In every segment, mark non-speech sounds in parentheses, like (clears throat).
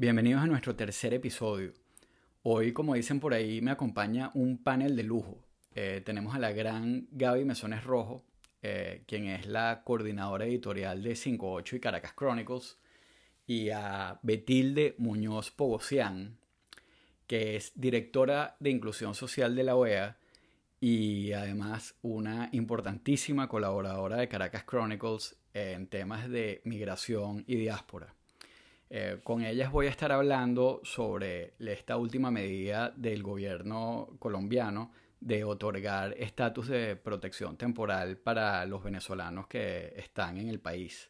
Bienvenidos a nuestro tercer episodio. Hoy, como dicen por ahí, me acompaña un panel de lujo. Eh, tenemos a la gran Gaby Mesones Rojo, eh, quien es la coordinadora editorial de 58 y Caracas Chronicles, y a Betilde Muñoz Pogosian, que es directora de Inclusión Social de la OEA y además una importantísima colaboradora de Caracas Chronicles en temas de migración y diáspora. Eh, con ellas voy a estar hablando sobre esta última medida del gobierno colombiano de otorgar estatus de protección temporal para los venezolanos que están en el país.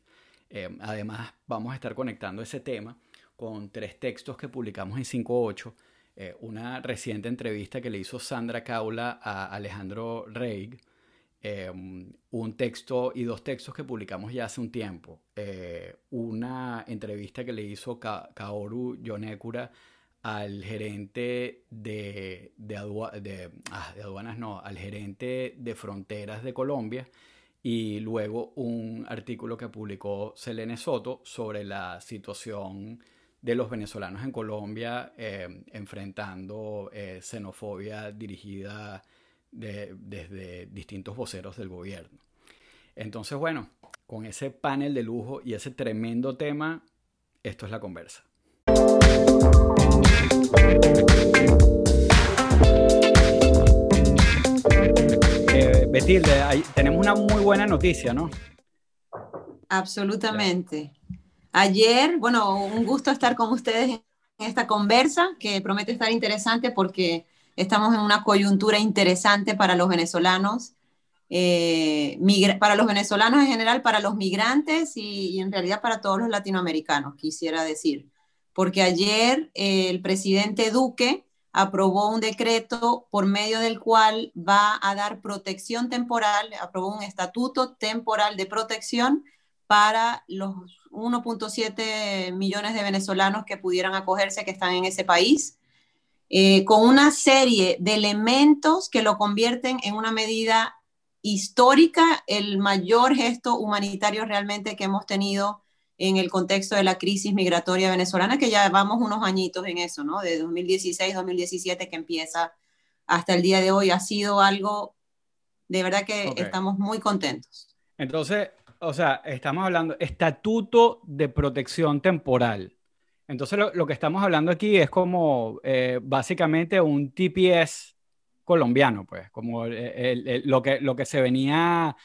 Eh, además, vamos a estar conectando ese tema con tres textos que publicamos en 58. Eh, una reciente entrevista que le hizo Sandra Caula a Alejandro Reig, Em, un texto y dos textos que publicamos ya hace un tiempo. Eh, una entrevista que le hizo Kaoru Yonekura al gerente de, ah, de, aduanas, no, al gerente de fronteras de Colombia y luego un artículo que publicó Selene Soto sobre la situación de los venezolanos en Colombia em, enfrentando eh, xenofobia dirigida desde distintos voceros del gobierno. Entonces, bueno, con ese panel de lujo y ese tremendo tema, esto es la conversa. Eh, Betilde, tenemos una muy buena noticia, ¿no? Absolutamente. Ayer, bueno, un gusto estar con ustedes en esta conversa que promete estar interesante porque Estamos en una coyuntura interesante para los venezolanos, eh, para los venezolanos en general, para los migrantes y, en realidad para todos los latinoamericanos, quisiera decir. Porque ayer eh, el presidente Duque aprobó un decreto por medio del cual va a dar protección temporal, aprobó un estatuto temporal de protección para los 1.7 millones de venezolanos que pudieran acogerse, que están en ese país. Eh, con una serie de elementos que lo convierten en una medida histórica, el mayor gesto humanitario realmente que hemos tenido en el contexto de la crisis migratoria venezolana, que ya vamos unos añitos en eso, ¿no? De 2016, 2017 que empieza hasta el día de hoy, ha sido algo, de verdad que estamos muy contentos. Entonces, o sea, estamos hablando estatuto de protección temporal. Entonces lo, que estamos hablando aquí es como eh, básicamente un TPS colombiano, pues, como lo, que, lo que se venía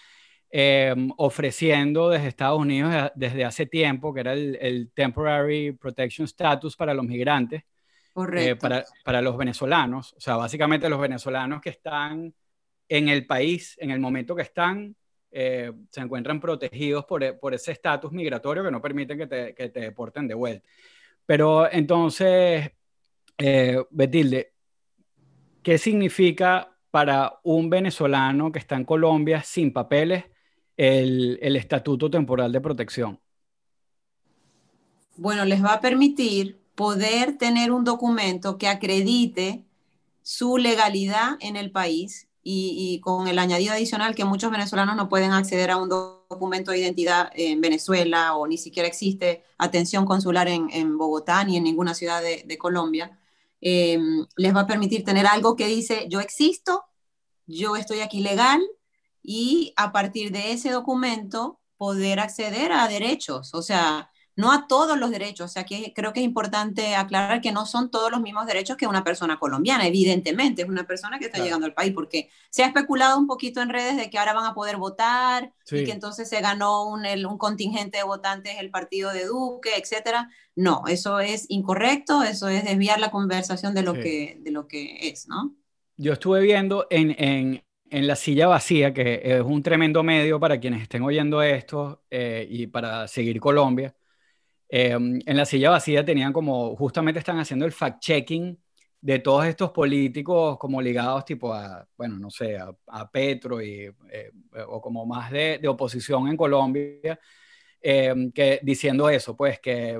em, ofreciendo desde Estados Unidos desde hace tiempo, que era el, Temporary Protection Status para los migrantes, eh, para, para, los venezolanos, o sea, básicamente los venezolanos que están en el país, en el momento que están, eh, se encuentran protegidos por, por ese estatus migratorio que no permiten que te, que te deporten de vuelta. Pero entonces, eh, Betilde, ¿qué significa para un venezolano que está en Colombia sin papeles el, estatuto temporal de protección? Bueno, les va a permitir poder tener un documento que acredite su legalidad en el país y, con el añadido adicional que muchos venezolanos no pueden acceder a un documento de identidad en Venezuela o ni siquiera existe atención consular en, Bogotá ni en ninguna ciudad de, Colombia, eh, les va a permitir tener algo que dice yo existo, yo estoy aquí legal y a partir de ese documento poder acceder a derechos. O sea, no a todos los derechos. O sea, que creo que es importante aclarar que no son todos los mismos derechos que una persona colombiana, evidentemente, es una persona que está llegando al país, porque se ha especulado un poquito en redes de que ahora van a poder votar y que entonces se ganó un, un, contingente de votantes el partido de Duque, etcétera. No, eso es incorrecto, eso es desviar la conversación de lo, que, de lo que es, ¿no? Yo estuve viendo en, en, en La Silla Vacía, que es un tremendo medio para quienes estén oyendo esto eh, y para seguir Colombia Em, en la silla vacía tenían como, justamente están haciendo el fact-checking de todos estos políticos como ligados tipo a, bueno, no sé, a, Petro y, eh, o como más de, de, oposición en Colombia, em, que diciendo eso, pues que,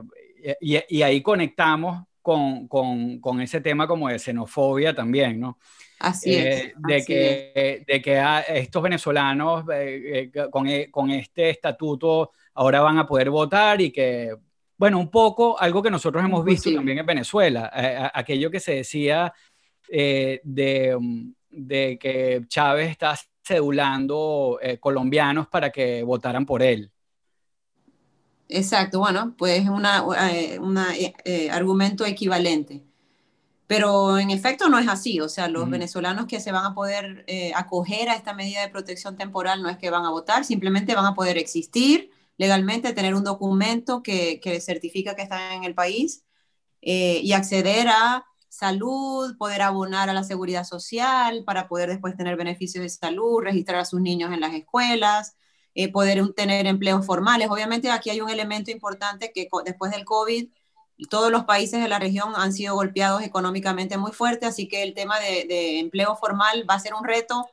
y, y ahí conectamos con, con, con, ese tema como de xenofobia también, ¿no? Así es. Eh, de, que, de que estos venezolanos eh, con, con este estatuto ahora van a poder votar y que bueno, un poco algo que nosotros hemos visto también en Venezuela, eh, aquello que se decía eh, de, mm, de, que Chávez está cedulando eh, colombianos para que votaran por él. Exacto, bueno, pues es un argumento equivalente. Pero en efecto no es así, o sea, los venezolanos que se van a poder acoger a esta medida de protección temporal no es que van a votar, simplemente van a poder existir, legalmente, tener un documento que, que certifica que están en el país eh, y acceder a salud, poder abonar a la seguridad social para poder después tener beneficios de salud, registrar a sus niños en las escuelas, eh, poder tener empleos formales. Obviamente aquí hay un elemento importante que después del COVID, todos los países de la región han sido golpeados económicamente muy fuerte, así que el tema de, de empleo formal va a ser un reto,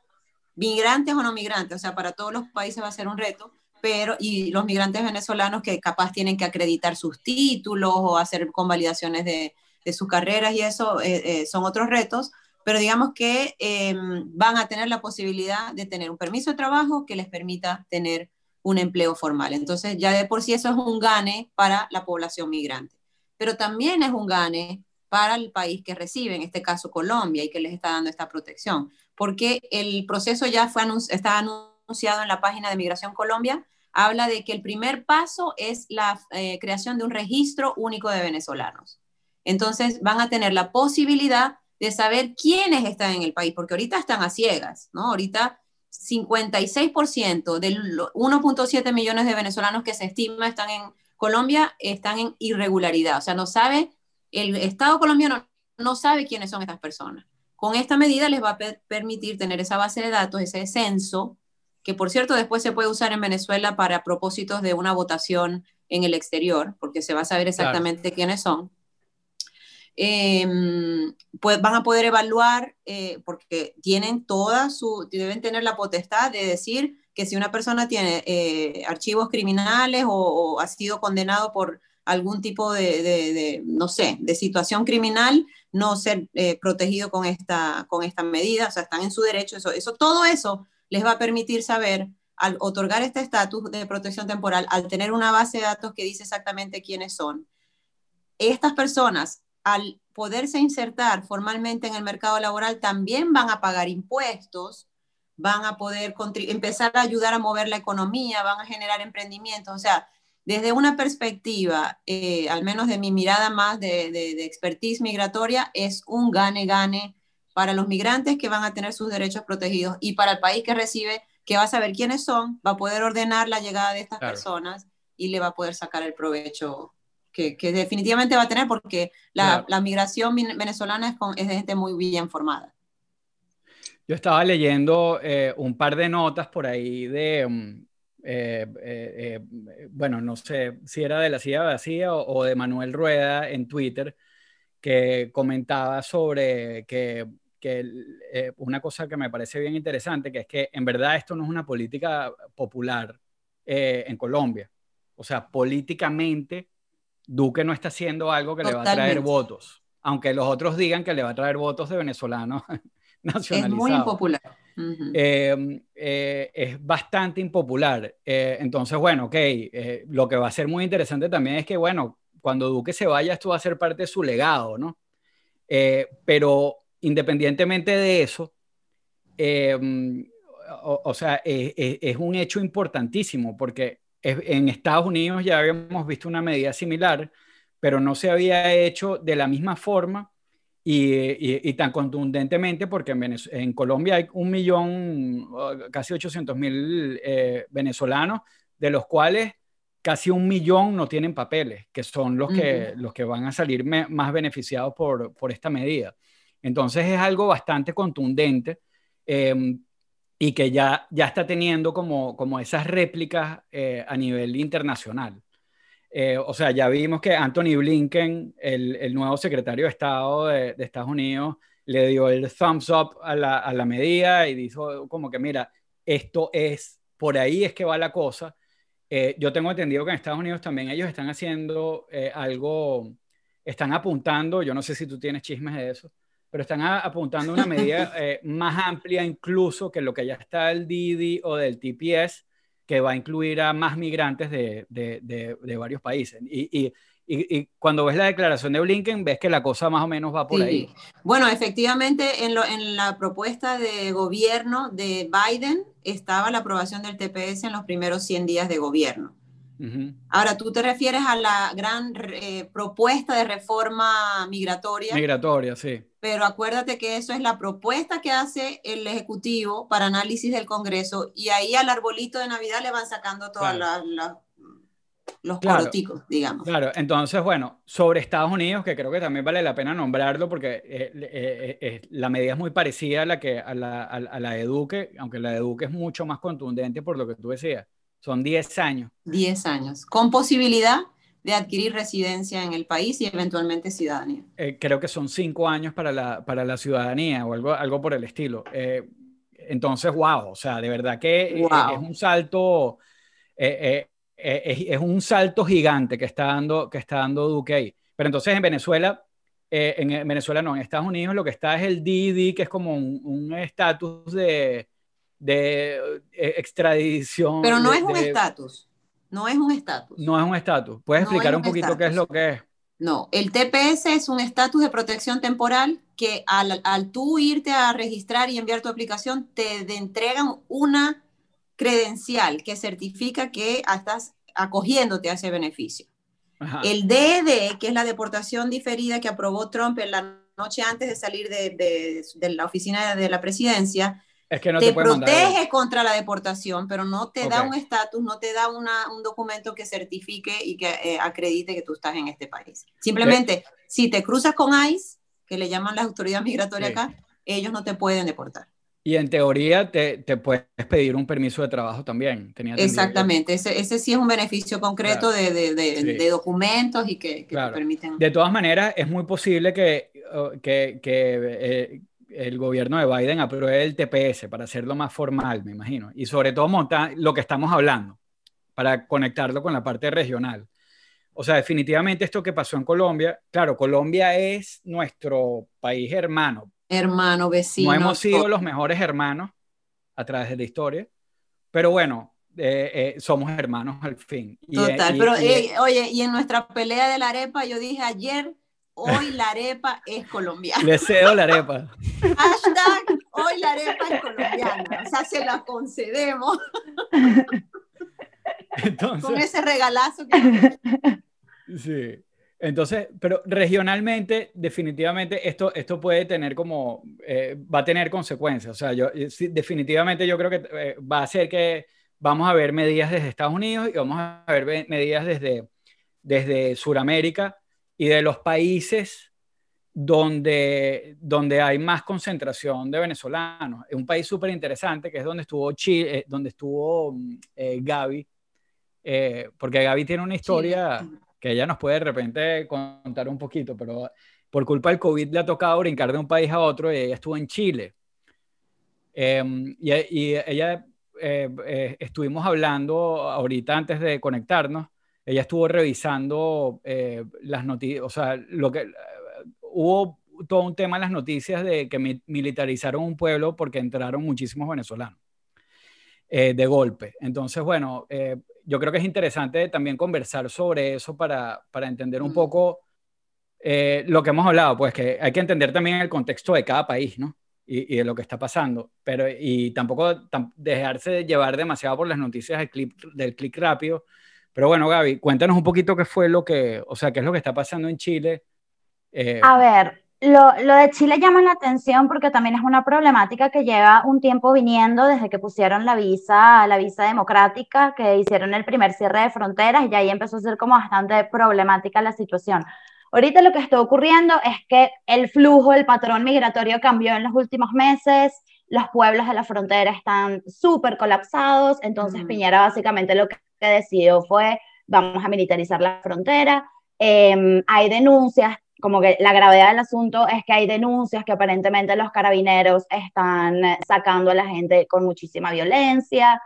migrantes o no migrantes, o sea, para todos los países va a ser un reto pero y los migrantes venezolanos que capaz tienen que acreditar sus títulos o hacer convalidaciones de, de sus carreras y eso eh, eh, son otros retos, pero digamos que em, van a tener la posibilidad de tener un permiso de trabajo que les permita tener un empleo formal. Entonces ya de por sí eso es un gane para la población migrante, pero también es un gane para el país que recibe, en este caso Colombia, y que les está dando esta protección, porque el proceso ya fue está anunciado en la página de Migración Colombia habla de que el primer paso es la eh, creación de un registro único de venezolanos. Entonces van a tener la posibilidad de saber quiénes están en el país, porque ahorita están a ciegas, ¿no? Ahorita 56% de 1.7 millones de venezolanos que se estima están en Colombia están en irregularidad, o sea, no sabe, el Estado colombiano no sabe quiénes son estas personas. Con esta medida les va a permitir tener esa base de datos, ese censo que por cierto después se puede usar en Venezuela para propósitos de una votación en el exterior, porque se va a saber exactamente quiénes son. Em, pues van a poder evaluar, eh, porque tienen toda su, deben tener la potestad de decir que si una persona tiene eh, archivos criminales o, ha sido condenado por algún tipo de, no sé, de situación criminal, no ser eh, protegido con esta, con esta medida, o sea, están en su derecho, eso, eso, todo eso les va a permitir saber, al otorgar este estatus de protección temporal, al tener una base de datos que dice exactamente quiénes son, estas personas, al poderse insertar formalmente en el mercado laboral, también van a pagar impuestos, van a poder empezar a ayudar a mover la economía, van a generar emprendimientos. O sea, desde una perspectiva, eh, al menos de mi mirada más de, de expertise migratoria, es un gane-gane para los migrantes que van a tener sus derechos protegidos y para el país que recibe, que va a saber quiénes son, va a poder ordenar la llegada de estas personas y le va a poder sacar el provecho que, definitivamente va a tener porque la, migración venezolana es, es, de gente muy bien formada. Yo estaba leyendo eh, un par de notas por ahí de, mm, eh, eh, bueno, no sé si era de la silla vacía o de Manuel Rueda en Twitter, que comentaba sobre que que eh, una cosa que me parece bien interesante, que es que en verdad esto no es una política popular eh, en Colombia. O sea, políticamente, Duque no está haciendo algo que le va a traer votos, aunque los otros digan que le va a traer votos de venezolanos nacionalizados. (laughs) Es muy impopular. Em, eh, es bastante impopular. entonces, bueno, ok, lo que va a ser muy interesante también es que, bueno, cuando Duque se vaya, esto va a ser parte de su legado, ¿no? pero independientemente de eso, em, o, sea, es, un hecho importantísimo porque en Estados Unidos ya habíamos visto una medida similar, pero no se había hecho de la misma forma y, tan contundentemente porque en, en, Colombia hay un millón, casi 800 mil eh, venezolanos, de los cuales casi un millón no tienen papeles, que son los, que, los que van a salir más beneficiados por, por esta medida. Entonces es algo bastante contundente em, y que ya, ya está teniendo como, como esas réplicas eh, a nivel internacional. Eh, o sea, ya vimos que Anthony Blinken, el, nuevo secretario de Estado de, Estados Unidos, le dio el thumbs up a la, a la medida y dijo como que, mira, esto es, por ahí es que va la cosa. Eh, yo tengo entendido que en Estados Unidos también ellos están haciendo algo, están apuntando, yo no sé si tú tienes chismes de eso, pero están apuntando a una medida (laughs) eh, más amplia incluso que lo que ya está el Didi o del TPS, que va a incluir a más migrantes de, de, de, varios países. Y, y, cuando ves la declaración de Blinken, ves que la cosa más o menos va por ahí. Bueno, efectivamente, en, en, la propuesta de gobierno de Biden estaba la aprobación del TPS en los primeros 100 días de gobierno. Ahora, tú te refieres a la gran eh, propuesta de reforma migratoria. Migratoria, sí. Pero acuérdate que eso es la propuesta que hace el Ejecutivo para análisis del Congreso y ahí al arbolito de Navidad le van sacando todas las los claro, digamos. Claro, entonces, bueno, sobre Estados Unidos, que creo que también vale la pena nombrarlo porque eh, eh, la medida es muy parecida a la, que, a la, a, la de Duque, aunque la de Duque es mucho más contundente por lo que tú decías. Son 10 años. 10 años, con posibilidad de adquirir residencia en el país y eventualmente ciudadanía. creo que son 5 años para la, para la ciudadanía o algo, algo por el estilo. entonces, wow, o sea, de verdad que es un salto eh, es, un salto gigante que está dando, que está dando Duque ahí. Pero entonces en Venezuela, eh, en Venezuela no, en Estados Unidos lo que está es el DD, que es como un estatus de, de eh, extradición. Pero no es un estatus. No es un estatus. No es un estatus. ¿Puedes explicar un, poquito qué es lo que es? No, el TPS es un estatus de protección temporal que al, al, tú irte a registrar y enviar tu aplicación, te, entregan una credencial que certifica que estás acogiéndote a ese beneficio. El DED, que es la deportación diferida que aprobó Trump en la noche antes de salir de, la oficina de la presidencia, es que no te, protege contra la deportación, pero no te da un estatus, no te da un documento que certifique y que eh, acredite que tú estás en este país. Simplemente, si te cruzas con ICE, que le llaman la autoridad migratoria acá, ellos no te pueden deportar. Y en teoría te, te, puedes pedir un permiso de trabajo también. Tenía Exactamente, ese, ese, sí es un beneficio concreto de, de, de, documentos y que, que te permiten. De todas maneras, es muy posible que, que, que eh, el gobierno de Biden apruebe el TPS para hacerlo más formal, me imagino. Y sobre todo montar lo que estamos hablando, para conectarlo con la parte regional. O sea, definitivamente esto que pasó en Colombia, claro, Colombia es nuestro país hermano, hermano, vecino. No hemos sido los mejores hermanos a través de la historia, pero bueno, eh, eh, somos hermanos al fin. Total, pero oye, y en nuestra pelea de la arepa, yo dije ayer, hoy la arepa es colombiana. Le cedo la arepa. Hashtag, hoy la arepa es colombiana. O sea, se la concedemos. Con ese regalazo que... Sí. Entonces, pero regionalmente, definitivamente, esto, esto puede tener como, eh, va a tener consecuencias. O sea, yo, eh, definitivamente yo creo que eh, va a ser que vamos a ver medidas desde Estados Unidos y vamos a ver medidas desde, desde Sudamérica y de los países donde, donde hay más concentración de venezolanos. Es un país súper interesante que es donde estuvo Chile, donde estuvo mm, Gaby, porque Gaby tiene una historia que ella nos puede de repente contar un poquito, pero por culpa del COVID le ha tocado brincar de un país a otro y ella estuvo en Chile. Em, y, ella, eh, eh, estuvimos hablando ahorita antes de conectarnos, ella estuvo revisando eh, las noticias, o sea, lo que hubo todo un tema en las noticias de que militarizaron un pueblo porque entraron muchísimos venezolanos de golpe. Entonces, bueno, yo creo que es interesante también conversar sobre eso para, para entender un poco eh, lo que hemos hablado, pues que hay que entender también el contexto de cada país, ¿no? Y, y de lo que está pasando, pero y tampoco dejarse llevar demasiado por las noticias del clip, del clic rápido. Pero bueno, Gaby, cuéntanos un poquito qué fue lo que, o sea, qué es lo que está pasando en Chile. Eh, A ver, lo, lo, de Chile llama la atención porque también es una problemática que lleva un tiempo viniendo desde que pusieron la visa, la visa democrática, que hicieron el primer cierre de fronteras y ahí empezó a ser como bastante problemática la situación. Ahorita lo que está ocurriendo es que el flujo, el patrón migratorio cambió en los últimos meses, los pueblos de la frontera están súper colapsados, entonces Piñera básicamente lo que decidió fue vamos a militarizar la frontera. Eh, hay denuncias como que la gravedad del asunto es que hay denuncias que aparentemente los carabineros están eh, sacando a la gente con muchísima violencia.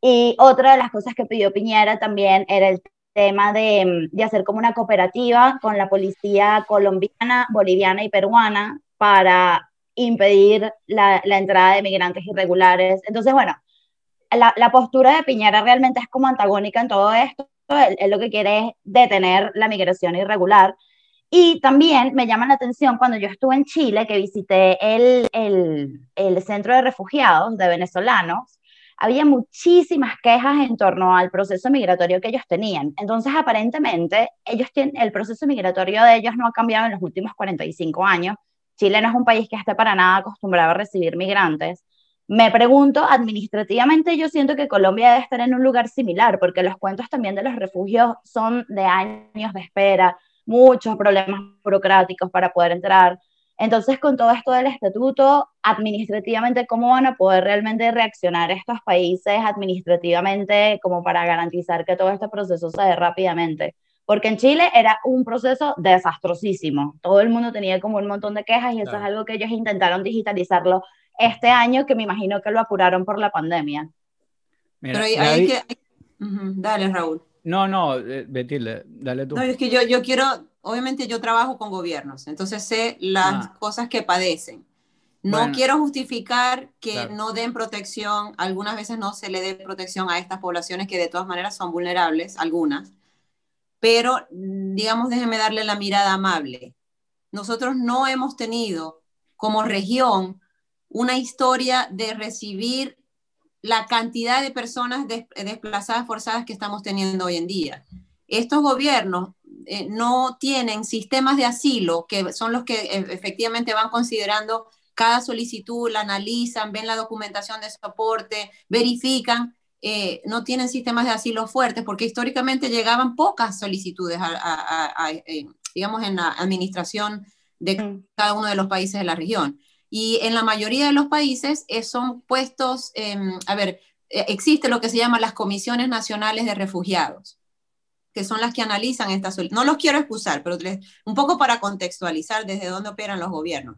Y otra de las cosas que pidió Piñera también era el tema de, mm, de hacer como una cooperativa con la policía colombiana, boliviana y peruana para impedir la, la entrada de migrantes irregulares. Entonces, bueno, la, la, postura de Piñera realmente es como antagónica en todo esto, él, lo que quiere es detener la migración irregular. Y también me llama la atención cuando yo estuve en Chile, que visité el, el, el centro de refugiados de venezolanos, había muchísimas quejas en torno al proceso migratorio que ellos tenían. Entonces, aparentemente, ellos tienen, el proceso migratorio de ellos no ha cambiado en los últimos 45 años. Chile no es un país que esté para nada acostumbrado a recibir migrantes. Me pregunto, administrativamente yo siento que Colombia debe estar en un lugar similar, porque los cuentos también de los refugios son de años de espera, muchos problemas burocráticos para poder entrar. Entonces, con todo esto del estatuto, administrativamente, ¿cómo van a poder realmente reaccionar estos países administrativamente como para garantizar que todo este proceso se dé rápidamente? Porque en Chile era un proceso desastrosísimo. Todo el mundo tenía como un montón de quejas y eso es algo que ellos intentaron digitalizarlo este año, que me imagino que lo apuraron por la pandemia. Pero hay, que... Dale, Raúl. No, no, eh, Betty, dale tú. No, es que yo, yo quiero obviamente yo trabajo con gobiernos, entonces sé las ah. cosas que padecen. No quiero justificar que no den protección, algunas veces no se le dé protección a estas poblaciones que de todas maneras son vulnerables, algunas, pero digamos, déjenme darle la mirada amable. Nosotros no hemos tenido como región una historia de recibir la cantidad de personas desplazadas forzadas que estamos teniendo hoy en día. Estos gobiernos eh, no tienen sistemas de asilo, que son los que eh, efectivamente van considerando cada solicitud, la analizan, ven la documentación de soporte, verifican, eh, no tienen sistemas de asilo fuertes porque históricamente llegaban pocas solicitudes, digamos, en la administración de mm. cada uno de los países de la región. Y en la mayoría de los países son puestos, a ver, existe lo que se llama las comisiones nacionales de refugiados que son las que analizan estas No los quiero excusar, pero un poco para contextualizar desde dónde operan los gobiernos.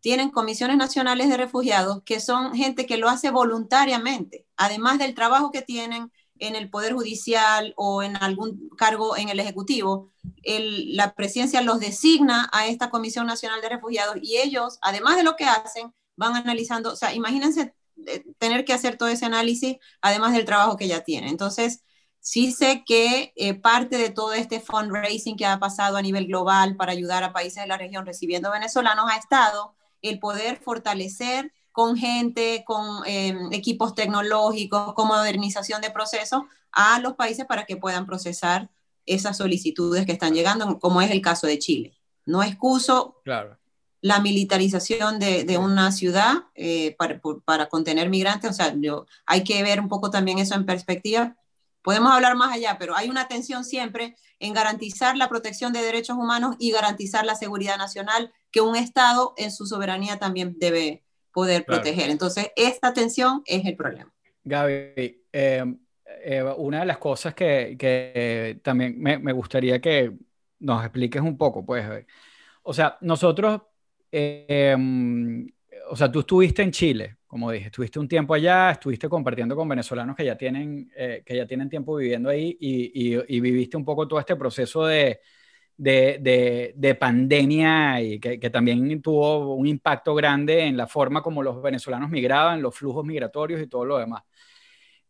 Tienen comisiones nacionales de refugiados que son gente que lo hace voluntariamente, además del trabajo que tienen en el Poder Judicial o en algún cargo en el Ejecutivo, la presidencia los designa a esta Comisión Nacional de Refugiados y ellos, además de lo que hacen, van analizando, o sea, imagínense eh, tener que hacer todo ese análisis, además del trabajo que ya tienen. Entonces, Sí sé que eh, parte de todo este fundraising que ha pasado a nivel global para ayudar a países de la región recibiendo venezolanos ha estado el poder fortalecer con gente, con em, equipos tecnológicos, con modernización de procesos a los países para que puedan procesar esas solicitudes que están llegando, como es el caso de Chile. No excuso claro. la militarización de, una ciudad eh, para, para, contener migrantes, o sea, yo, hay que ver un poco también eso en perspectiva Podemos hablar más allá, pero hay una tensión siempre en garantizar la protección de derechos humanos y garantizar la seguridad nacional que un Estado en su soberanía también debe poder proteger. Entonces, esta tensión es el problema. Gaby, eh, eh, una de las cosas que, también me, gustaría que nos expliques un poco, pues, o sea, nosotros, eh, o sea, tú estuviste en Chile, como dije, estuviste un tiempo allá, estuviste compartiendo con venezolanos que ya tienen, eh, que ya tienen tiempo viviendo ahí y, viviste un poco todo este proceso de, de, pandemia y que, también tuvo un impacto grande en la forma como los venezolanos migraban, los flujos migratorios y todo lo demás.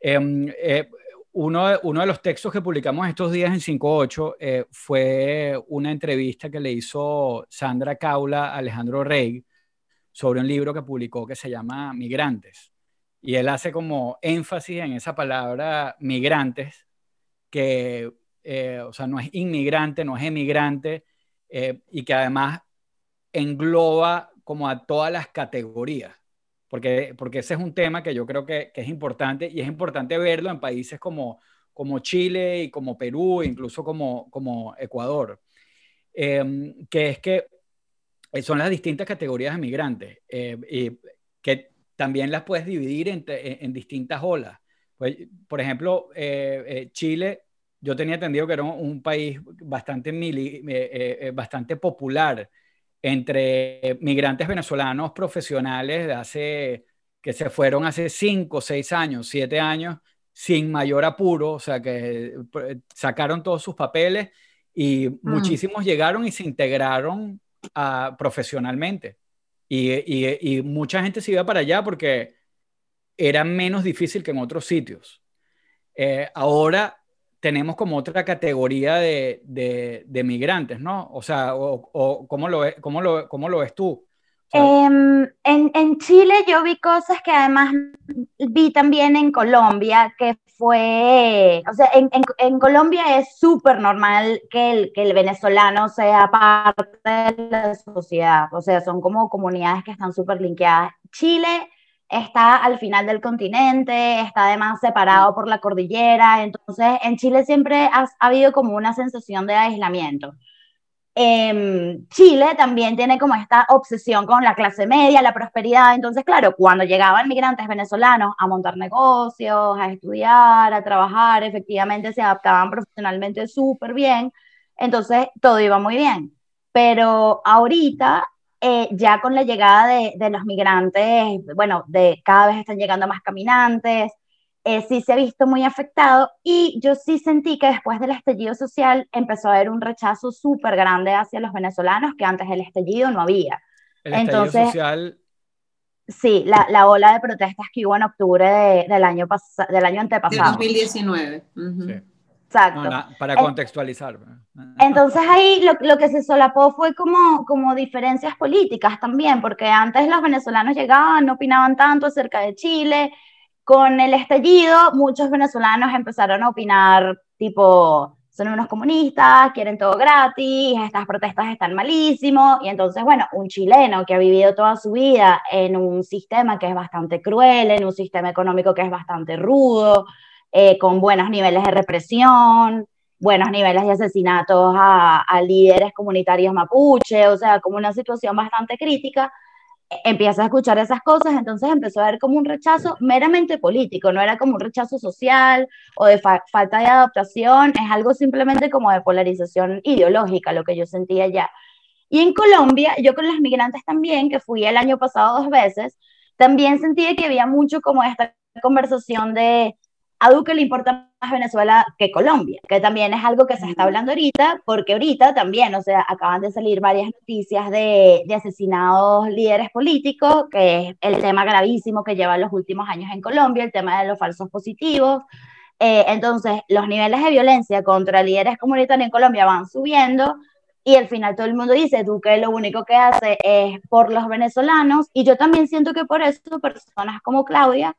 Em, eh, uno, uno, de los textos que publicamos estos días en 58 eh, fue una entrevista que le hizo Sandra Caula a Alejandro Rey, sobre un libro que publicó que se llama Migrantes. Y él hace como énfasis en esa palabra migrantes, que, eh, o sea, no es inmigrante, no es emigrante, eh, y que además engloba como a todas las categorías, porque, porque ese es un tema que yo creo que, es importante y es importante verlo en países como, como Chile y como Perú, incluso como, como Ecuador, eh, que es que eh, son las distintas categorías de migrantes, eh, y que también las puedes dividir en, distintas olas. Pues, por ejemplo, eh, Chile, yo tenía entendido que era un, país bastante, bastante popular entre migrantes venezolanos profesionales de hace, que se fueron hace cinco, seis años, siete años, sin mayor apuro, o sea, que sacaron todos sus papeles y mm. muchísimos llegaron y se integraron profesionalmente. Y, mucha gente se iba para allá porque era menos difícil que en otros sitios. Eh, ahora tenemos como otra categoría de, de, migrantes, ¿no? O sea, o, ¿cómo, lo, cómo, lo, ¿cómo lo ves tú? Em, en, en, Chile yo vi cosas que además vi también en Colombia, que fue, o sea, en, en, Colombia es súper normal que el, que el venezolano sea parte de la sociedad, o sea, son como comunidades que están súper linkeadas. Chile está al final del continente, está además separado por la cordillera, entonces en Chile siempre ha, habido como una sensación de aislamiento. Eh, Chile también tiene como esta obsesión con la clase media, la prosperidad, entonces claro, cuando llegaban migrantes venezolanos a montar negocios, a estudiar, a trabajar, efectivamente se adaptaban profesionalmente súper bien, entonces todo iba muy bien. Pero ahorita eh, ya con la llegada de, de, los migrantes, bueno, de cada vez están llegando más caminantes, eh, sí se ha visto muy afectado y yo sí sentí que después del estallido social empezó a haber un rechazo súper grande hacia los venezolanos que antes del estallido no había. El Entonces, estallido social... Sí, la, la, ola de protestas que hubo en octubre del, año del año antepasado. De 2019. Exacto. para contextualizar. Entonces ahí lo, lo, que se solapó fue como, como diferencias políticas también, porque antes los venezolanos llegaban, no opinaban tanto acerca de Chile, con el estallido, muchos venezolanos empezaron a opinar tipo, son unos comunistas, quieren todo gratis, estas protestas están malísimos, y entonces, bueno, un chileno que ha vivido toda su vida en un sistema que es bastante cruel, en un sistema económico que es bastante rudo, eh, con buenos niveles de represión, buenos niveles de asesinatos a, a líderes comunitarios mapuche, o sea, como una situación bastante crítica, empieza a escuchar esas cosas, entonces empezó a ver como un rechazo meramente político, no era como un rechazo social o de falta de adaptación, es algo simplemente como de polarización ideológica, lo que yo sentía ya. Y en Colombia, yo con las migrantes también, que fui el año pasado dos veces, también sentí que había mucho como esta conversación de a Duque le importa más Venezuela que Colombia, que también es algo que se está hablando ahorita, porque ahorita también, o sea, acaban de salir varias noticias de, de asesinados líderes políticos, que es el tema gravísimo que lleva los últimos años en Colombia, el tema de los falsos positivos. Eh, entonces, los niveles de violencia contra líderes comunitarios en Colombia van subiendo y al final todo el mundo dice, Duque lo único que hace es por los venezolanos y yo también siento que por eso personas como Claudia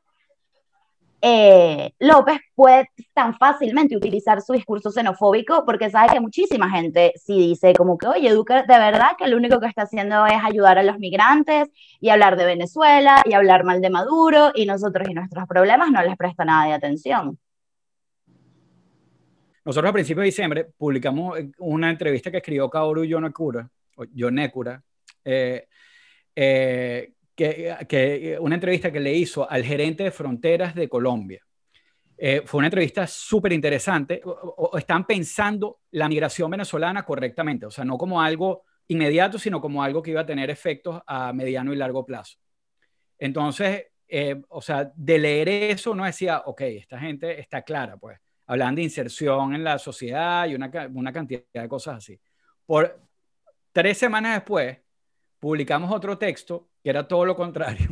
eh, López puede tan fácilmente utilizar su discurso xenofóbico porque sabe que muchísima gente sí dice como que, oye, Duque de verdad que lo único que está haciendo es ayudar a los migrantes y hablar de Venezuela y hablar mal de Maduro y nosotros y nuestros problemas no les presta nada de atención. Nosotros a principios de diciembre publicamos una entrevista que escribió Kaoru Yonekura, Yonekura eh, eh, que, una entrevista que le hizo al gerente de fronteras de Colombia. Eh, fue una entrevista súper interesante. Están pensando la migración venezolana correctamente, o sea, no como algo inmediato, sino como algo que iba a tener efectos a mediano y largo plazo. Entonces, eh, o sea, de leer eso no decía, ok, esta gente está clara, pues, hablan de inserción en la sociedad y una, una cantidad de cosas así. Por tres semanas después, publicamos otro texto que era todo lo contrario.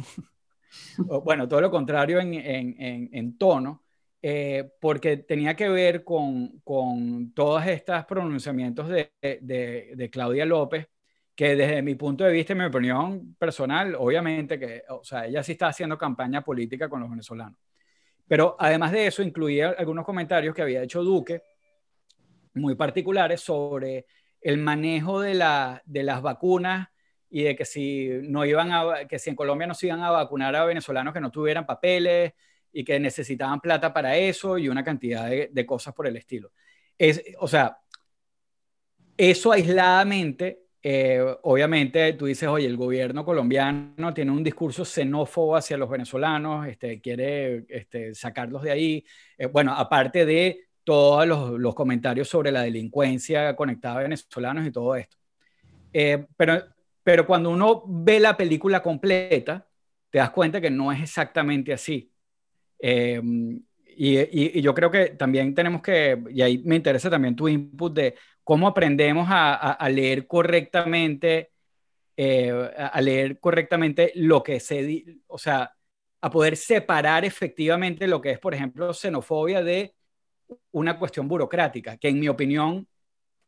(laughs) bueno, todo lo contrario en, en, en, tono, eh, porque tenía que ver con, con todos estos pronunciamientos de, de, de, Claudia López, que desde mi punto de vista y mi opinión personal, obviamente que, o sea, ella sí está haciendo campaña política con los venezolanos. Pero además de eso, incluía algunos comentarios que había hecho Duque, muy particulares sobre el manejo de, la, de las vacunas y de que si no iban a, que si en Colombia no se iban a vacunar a venezolanos que no tuvieran papeles y que necesitaban plata para eso y una cantidad de, cosas por el estilo. Es, o sea, eso aisladamente, eh, obviamente tú dices, oye, el gobierno colombiano tiene un discurso xenófobo hacia los venezolanos, este, quiere este, sacarlos de ahí. Eh, bueno, aparte de todos los, los, comentarios sobre la delincuencia conectada a venezolanos y todo esto. Eh, pero pero cuando uno ve la película completa, te das cuenta que no es exactamente así. Em, y, yo creo que también tenemos que, y ahí me interesa también tu input de cómo aprendemos a, leer correctamente, eh, a leer correctamente lo que se, o sea, a poder separar efectivamente lo que es, por ejemplo, xenofobia de una cuestión burocrática, que en mi opinión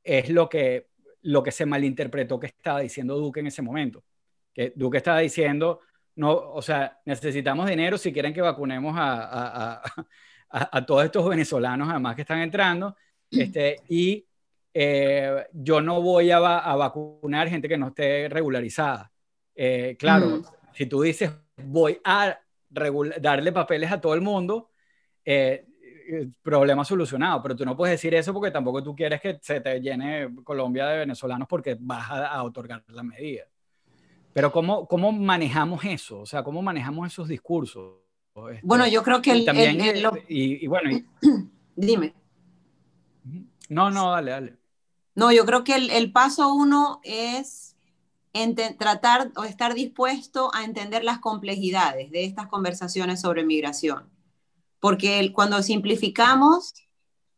es lo que, lo que se malinterpretó que estaba diciendo Duque en ese momento. Que Duque estaba diciendo, no, o sea, necesitamos dinero si quieren que vacunemos a, a, (laughs) todos estos venezolanos además que están entrando, este, y eh, yo no voy a, vacunar gente que no esté regularizada. Eh, claro, si tú dices voy a darle papeles a todo el mundo, eh, problema solucionado, pero tú no puedes decir eso porque tampoco tú quieres que se te llene Colombia de venezolanos porque vas a, otorgar la medida. Pero ¿cómo, ¿cómo manejamos eso? O sea, ¿cómo manejamos esos discursos? Este, bueno, yo creo que el... También, y, bueno... (clears throat) Dime. No, no, dale, dale. No, yo creo que el, paso uno es tratar o estar dispuesto a entender las complejidades de estas conversaciones sobre migración. Porque cuando simplificamos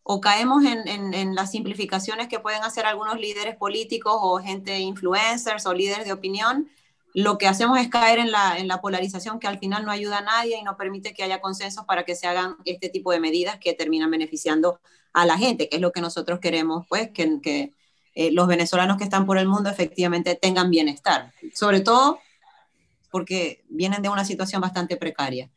o caemos en, las simplificaciones que pueden hacer algunos líderes políticos o gente influencers o líderes de opinión, lo que hacemos es caer en la, polarización que al final no ayuda a nadie y no permite que haya consensos para que se hagan este tipo de medidas que terminan beneficiando a la gente, que es lo que nosotros queremos, pues, que, que eh, los venezolanos que están por el mundo efectivamente tengan bienestar, sobre todo porque vienen de una situación bastante precaria.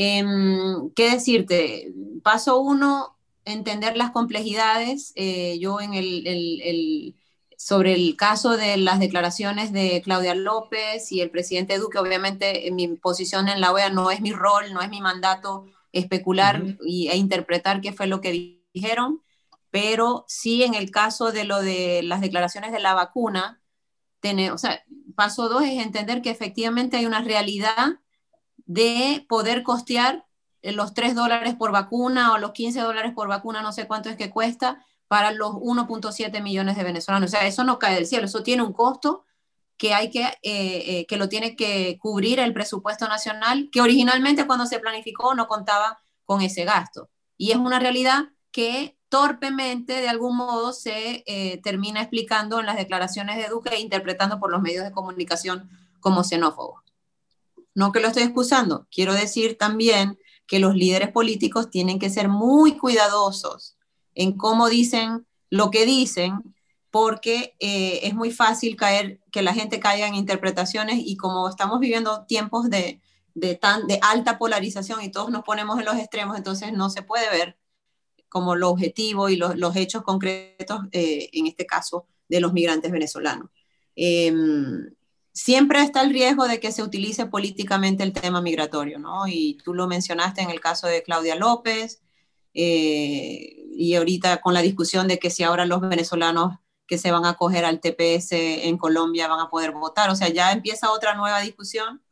Em, ¿Qué decirte? Paso uno, entender las complejidades. Eh, yo en el, el sobre el caso de las declaraciones de Claudia López y el presidente Duque, obviamente mi posición en la OEA no es mi rol, no es mi mandato especular y, e interpretar qué fue lo que dijeron, pero sí en el caso de lo de las declaraciones de la vacuna, tener, o sea, paso dos es entender que efectivamente hay una realidad de poder costear los 3 dólares por vacuna o los 15 dólares por vacuna, no sé cuánto es que cuesta, para los 1.7 millones de venezolanos. O sea, eso no cae del cielo, eso tiene un costo que hay que, eh, eh, que lo tiene que cubrir el presupuesto nacional, que originalmente cuando se planificó no contaba con ese gasto. Y es una realidad que torpemente, de algún modo, se eh, termina explicando en las declaraciones de Duque e interpretando por los medios de comunicación como xenófobo. No que lo estoy excusando, quiero decir también que los líderes políticos tienen que ser muy cuidadosos en cómo dicen lo que dicen, porque eh, es muy fácil caer, que la gente caiga en interpretaciones y como estamos viviendo tiempos de, tan, de alta polarización y todos nos ponemos en los extremos, entonces no se puede ver como lo objetivo y los, hechos concretos, eh, en este caso, de los migrantes venezolanos. Em, siempre está el riesgo de que se utilice políticamente el tema migratorio, ¿no? Y tú lo mencionaste en el caso de Claudia López, eh, y ahorita con la discusión de que si ahora los venezolanos que se van a acoger al TPS en Colombia van a poder votar. O sea, ya empieza otra nueva discusión.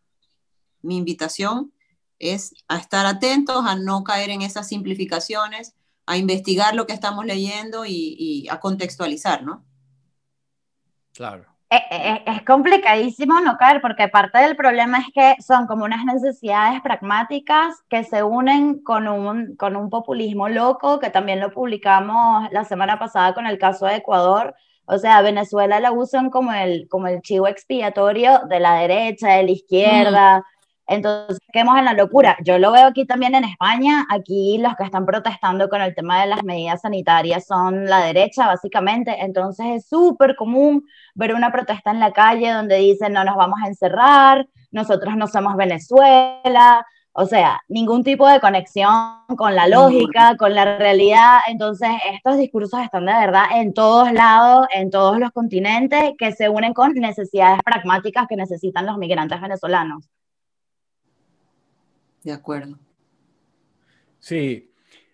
Mi invitación es a estar atentos, a no caer en esas simplificaciones, a investigar lo que estamos leyendo y, y a contextualizar, ¿no? Claro. Eh, eh, es, complicadísimo no caer porque parte del problema es que son como unas necesidades pragmáticas que se unen con un, con un populismo loco que también lo publicamos la semana pasada con el caso de Ecuador. O sea, Venezuela la usan como el, como el chivo expiatorio de la derecha, de la izquierda. Entonces, quedemos en la locura. Yo lo veo aquí también en España. Aquí los que están protestando con el tema de las medidas sanitarias son la derecha, básicamente. Entonces, es súper común ver una protesta en la calle donde dicen no nos vamos a encerrar, nosotros no somos Venezuela. O sea, ningún tipo de conexión con la lógica, con la realidad. Entonces, estos discursos están de verdad en todos lados, en todos los continentes, que se unen con necesidades pragmáticas que necesitan los migrantes venezolanos. De acuerdo. Sí,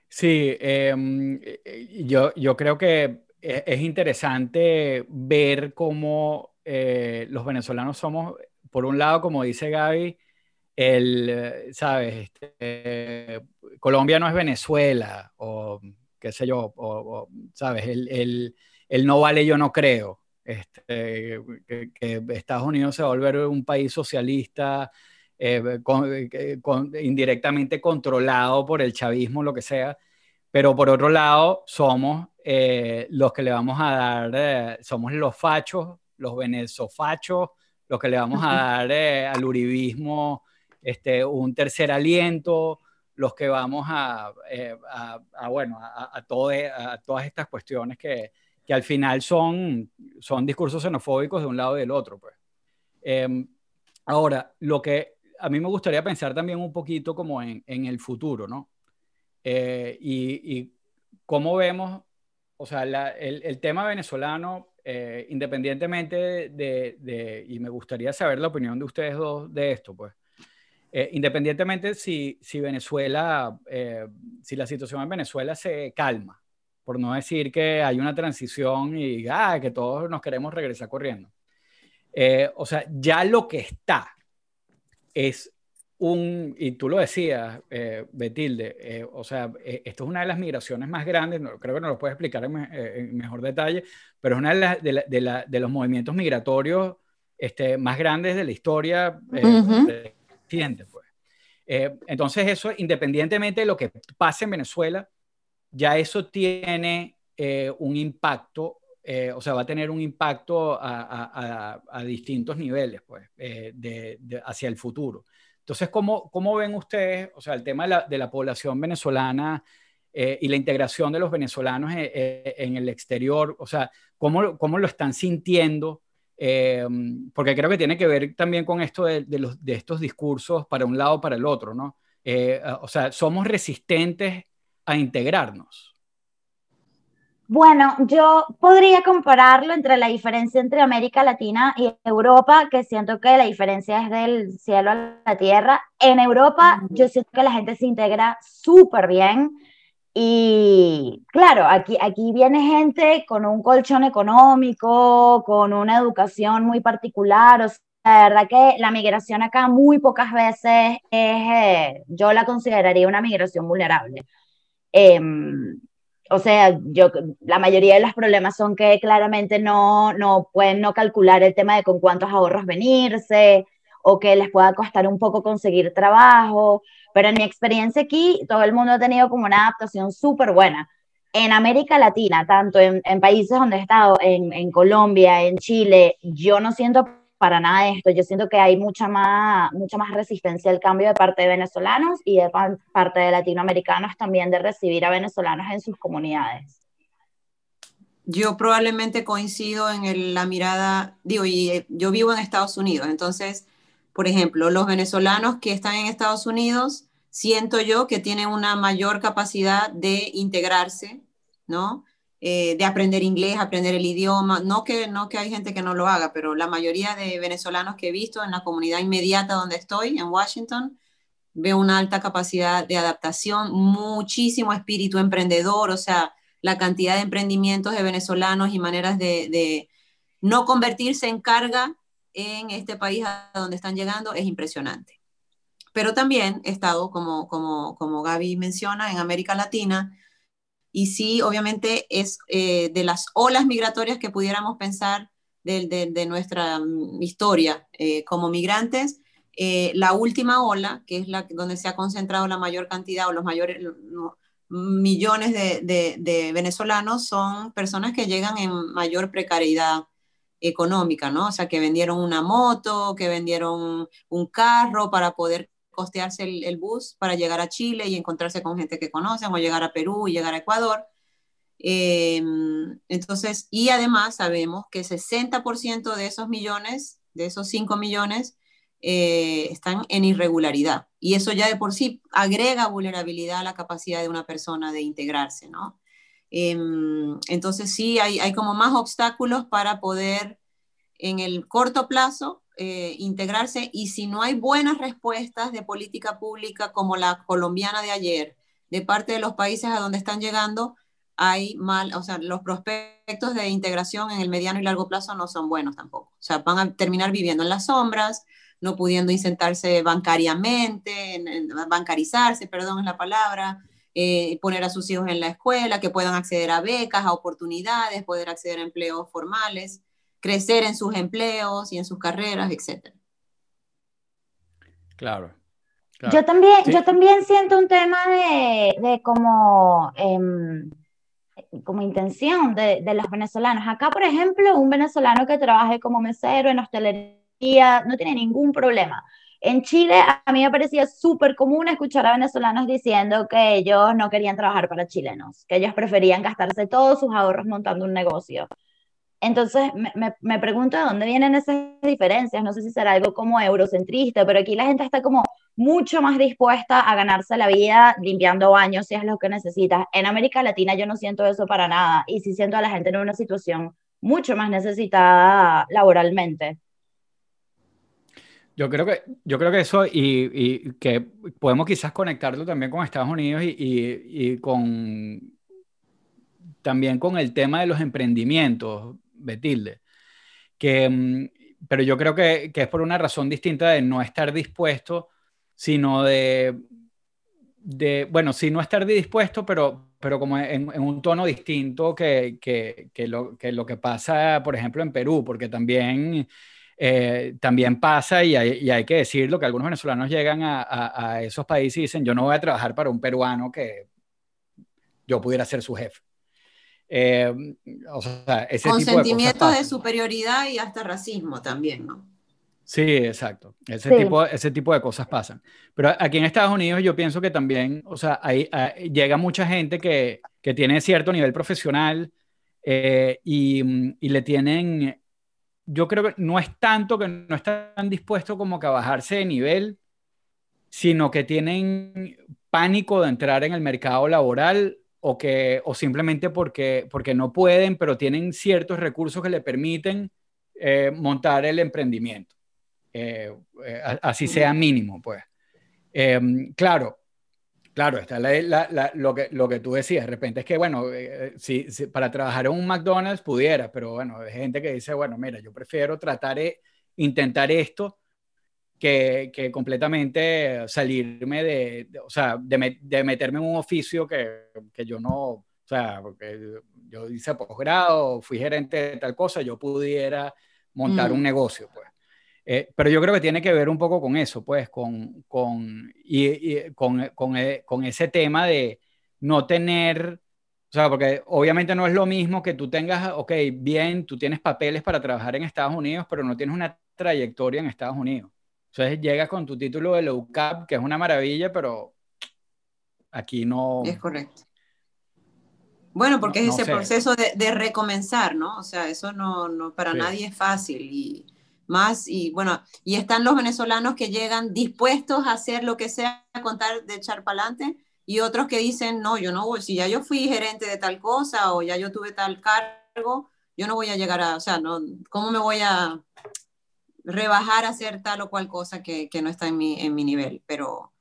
sí, em, eh, yo, yo creo que e, es interesante ver cómo eh, los venezolanos somos, por un lado, como dice Gaby, el, ¿sabes? Este, Colombia no es Venezuela, o qué sé yo, o, ¿sabes? El, el, no vale, yo no creo. Este, que, que, Estados Unidos se va a volver un país socialista, eh, eh, indirectamente controlado por el chavismo, lo que sea, pero por otro lado somos eh, los que le vamos a dar, somos los fachos, los venezofachos, los que le vamos a dar al uribismo este, un tercer aliento, los que vamos a, eh, bueno, a, a todas estas cuestiones que, que, al final son, son discursos xenofóbicos de un lado y del otro. Pues. Em, ahora, lo que a mí me gustaría pensar también un poquito como en, el futuro, ¿no? Eh, y, y, cómo vemos, o sea, el, tema venezolano, eh, independientemente de, y me gustaría saber la opinión de ustedes dos de esto, pues, eh, independientemente si, Venezuela, si la situación en Venezuela se calma, por no decir que hay una transición y ah, que todos nos queremos regresar corriendo. O sea, ya lo que está es un, y tú lo decías, Betilde, o sea, esto es una de las migraciones más grandes, no, creo que no lo puedes explicar en, mejor detalle, pero es una de, de, de, de, los movimientos migratorios este, más grandes de la historia. Pues. Eh, entonces eso, independientemente de lo que pase en Venezuela, ya eso tiene eh, un impacto, eh, o sea, va a tener un impacto a, distintos niveles, pues, de, hacia el futuro. Entonces, ¿cómo, ¿cómo, ven ustedes, o sea, el tema de la, población venezolana y la integración de los venezolanos en, el exterior, o sea, ¿cómo, cómo lo están sintiendo? Eh, porque creo que tiene que ver también con esto de, los, de estos discursos para un lado para el otro, ¿no? Eh, o sea, somos resistentes a integrarnos. Bueno, yo podría compararlo entre la diferencia entre América Latina y Europa, que siento que la diferencia es del cielo a la tierra. En Europa, yo siento que la gente se integra súper bien. Y claro, aquí, aquí viene gente con un colchón económico, con una educación muy particular. O sea, la verdad que la migración acá muy pocas veces es, eh, yo la consideraría una migración vulnerable. Em, o sea, yo, la mayoría de los problemas son que claramente no, no pueden no calcular el tema de con cuántos ahorros venirse o que les pueda costar un poco conseguir trabajo pero en mi experiencia aquí, todo el mundo ha tenido como una adaptación súper buena. En América Latina, tanto en, en países donde he estado, en, en, Colombia, en Chile, yo no siento para nada esto. Yo siento que hay mucha más, mucha más resistencia al cambio de parte de venezolanos y de parte de latinoamericanos también de recibir a venezolanos en sus comunidades. Yo probablemente coincido en la mirada, digo, y eh, yo vivo en Estados Unidos, entonces por ejemplo, los venezolanos que están en Estados Unidos, siento yo que tienen una mayor capacidad de integrarse, ¿no? Eh, de aprender inglés, aprender el idioma. No que, no que hay gente que no lo haga, pero la mayoría de venezolanos que he visto en la comunidad inmediata donde estoy, en Washington, veo una alta capacidad de adaptación, muchísimo espíritu emprendedor, o sea, la cantidad de emprendimientos de venezolanos y maneras de, no convertirse en carga en este país a donde están llegando es impresionante. Pero también he estado, como, como, como Gaby menciona, en América Latina, y sí, obviamente es eh, de las olas migratorias que pudiéramos pensar de, nuestra mm, historia eh, como migrantes, eh, la última ola, que es la donde se ha concentrado la mayor cantidad o los mayores millones de, de, venezolanos, son personas que llegan en mayor precariedad económica, ¿no? O sea, que vendieron una moto, que vendieron un carro para poder costearse el, bus para llegar a Chile y encontrarse con gente que conocen o llegar a Perú y llegar a Ecuador. Em, entonces, y además sabemos que 60% de esos millones, de esos 5 millones, eh, están en irregularidad. Y eso ya de por sí agrega vulnerabilidad a la capacidad de una persona de integrarse, ¿no? Em, entonces sí, hay, hay, como más obstáculos para poder en el corto plazo eh, integrarse y si no hay buenas respuestas de política pública como la colombiana de ayer, de parte de los países a donde están llegando, hay mal, o sea, los prospectos de integración en el mediano y largo plazo no son buenos tampoco. O sea, van a terminar viviendo en las sombras, no pudiendo insertarse bancariamente, bancarizarse, perdón es la palabra, eh, poner a sus hijos en la escuela, que puedan acceder a becas, a oportunidades, poder acceder a empleos formales, crecer en sus empleos y en sus carreras, etc. Claro. Yo, también, yo también siento un tema de, de como, em, como intención de, de, los venezolanos. Acá, por ejemplo, un venezolano que trabaje como mesero en hostelería no tiene ningún problema En Chile a mí me parecía súper común escuchar a venezolanos diciendo que ellos no querían trabajar para chilenos, que ellos preferían gastarse todos sus ahorros montando un negocio. Entonces me, me, pregunto de dónde vienen esas diferencias. No sé si será algo como eurocentrista, pero aquí la gente está como mucho más dispuesta a ganarse la vida limpiando baños si es lo que necesitas. En América Latina yo no siento eso para nada y sí siento a la gente en una situación mucho más necesitada laboralmente. Yo creo que, yo creo que eso y, y que podemos quizás conectarlo también con Estados Unidos y, y, con también con el tema de los emprendimientos. Betilde. Que, mm, pero yo creo que, que, es por una razón distinta de no estar dispuesto, sino de, de bueno, sí, no estar dispuesto, pero, pero como en, un tono distinto que, que, que, lo, que lo que pasa, por ejemplo, en Perú, porque también... Eh, también pasa, y hay, y hay, que decirlo, que algunos venezolanos llegan a, a, a, esos países y dicen, yo no voy a trabajar para un peruano que yo pudiera ser su jefe. Eh, o sea, ese Con tipo sentimientos de, de, superioridad y hasta racismo también, ¿no? Sí, exacto. Ese, Tipo, ese tipo de cosas pasan. Pero aquí en Estados Unidos yo pienso que también, o sea, hay, llega mucha gente que, que, tiene cierto nivel profesional eh, y, y, le tienen, yo creo que no es tanto que no están dispuestos como que a bajarse de nivel, sino que tienen pánico de entrar en el mercado laboral o, que, o simplemente porque, porque no pueden, pero tienen ciertos recursos que le permiten eh, montar el emprendimiento, eh, eh, así sea mínimo, pues. Claro, claro, está lo, que, lo que tú decías, de repente es que, bueno, si, para trabajar en un McDonald's pudiera, pero bueno, hay gente que dice, bueno, mira, yo prefiero tratar, de intentar esto que, completamente salirme de, o sea, de, de, meterme en un oficio que, que, yo no, o sea, porque yo hice posgrado, fui gerente de tal cosa, yo pudiera montar un mm. negocio, pues. Eh, pero yo creo que tiene que ver un poco con eso, pues, con, con, y, con, con, eh, con, ese tema de no tener, o sea, porque obviamente no es lo mismo que tú tengas, ok, bien, tú tienes papeles para trabajar en Estados Unidos, pero no tienes una trayectoria en Estados Unidos. Entonces llegas con tu título de UCAP, que es una maravilla, pero aquí no. Es correcto. Bueno, porque es ese proceso de, de, recomenzar, ¿no? O sea, eso no, no para nadie es fácil y más y bueno, y están los venezolanos que llegan dispuestos a hacer lo que sea, a contar de echar para adelante y otros que dicen, no, yo no voy, si ya yo fui gerente de tal cosa o ya yo tuve tal cargo, yo no voy a llegar a, o sea, no, ¿cómo me voy a, rebajar a hacer tal o cual cosa que, que no está en mi, en mi nivel. Pero,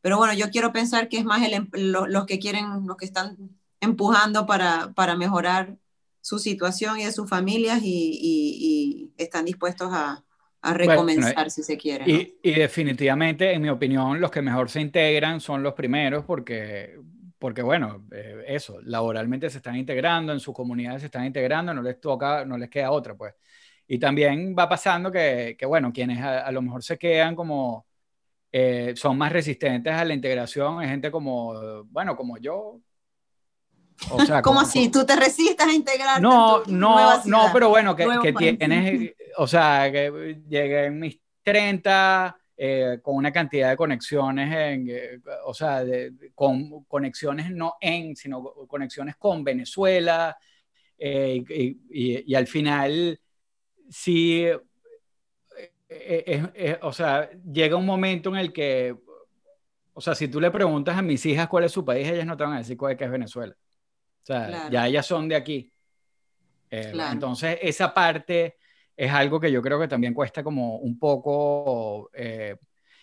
pero bueno, yo quiero pensar que es más el, em, los que quieren, los que están empujando para, para mejorar su situación y de sus familias y, y, están dispuestos a, a recomenzar si se quiere. Y, y, definitivamente, en mi opinión, los que mejor se integran son los primeros porque, porque bueno, eh, eso, laboralmente se están integrando, en sus comunidades se están integrando, no les toca, no les queda otra, pues. Y también va pasando que, que bueno, quienes a, lo mejor se quedan como, eh, son más resistentes a la integración, es gente como, bueno, como yo. O sea, (laughs) ¿Cómo así? ¿Tú te resistes a integrar? No, no, no, pero bueno, que, que tienes, o sea, que llegué en mis 30, eh, con una cantidad de conexiones, en, eh, o sea, de, con conexiones no en, sino conexiones con Venezuela, y, y, al final sí, eh, eh, o sea, llega un momento en el que, o sea, si tú le preguntas a mis hijas cuál es su país, ellas no te van a decir cuál es que es Venezuela. O sea, ya ellas son de aquí. Eh, entonces, esa parte es algo que yo creo que también cuesta como un poco...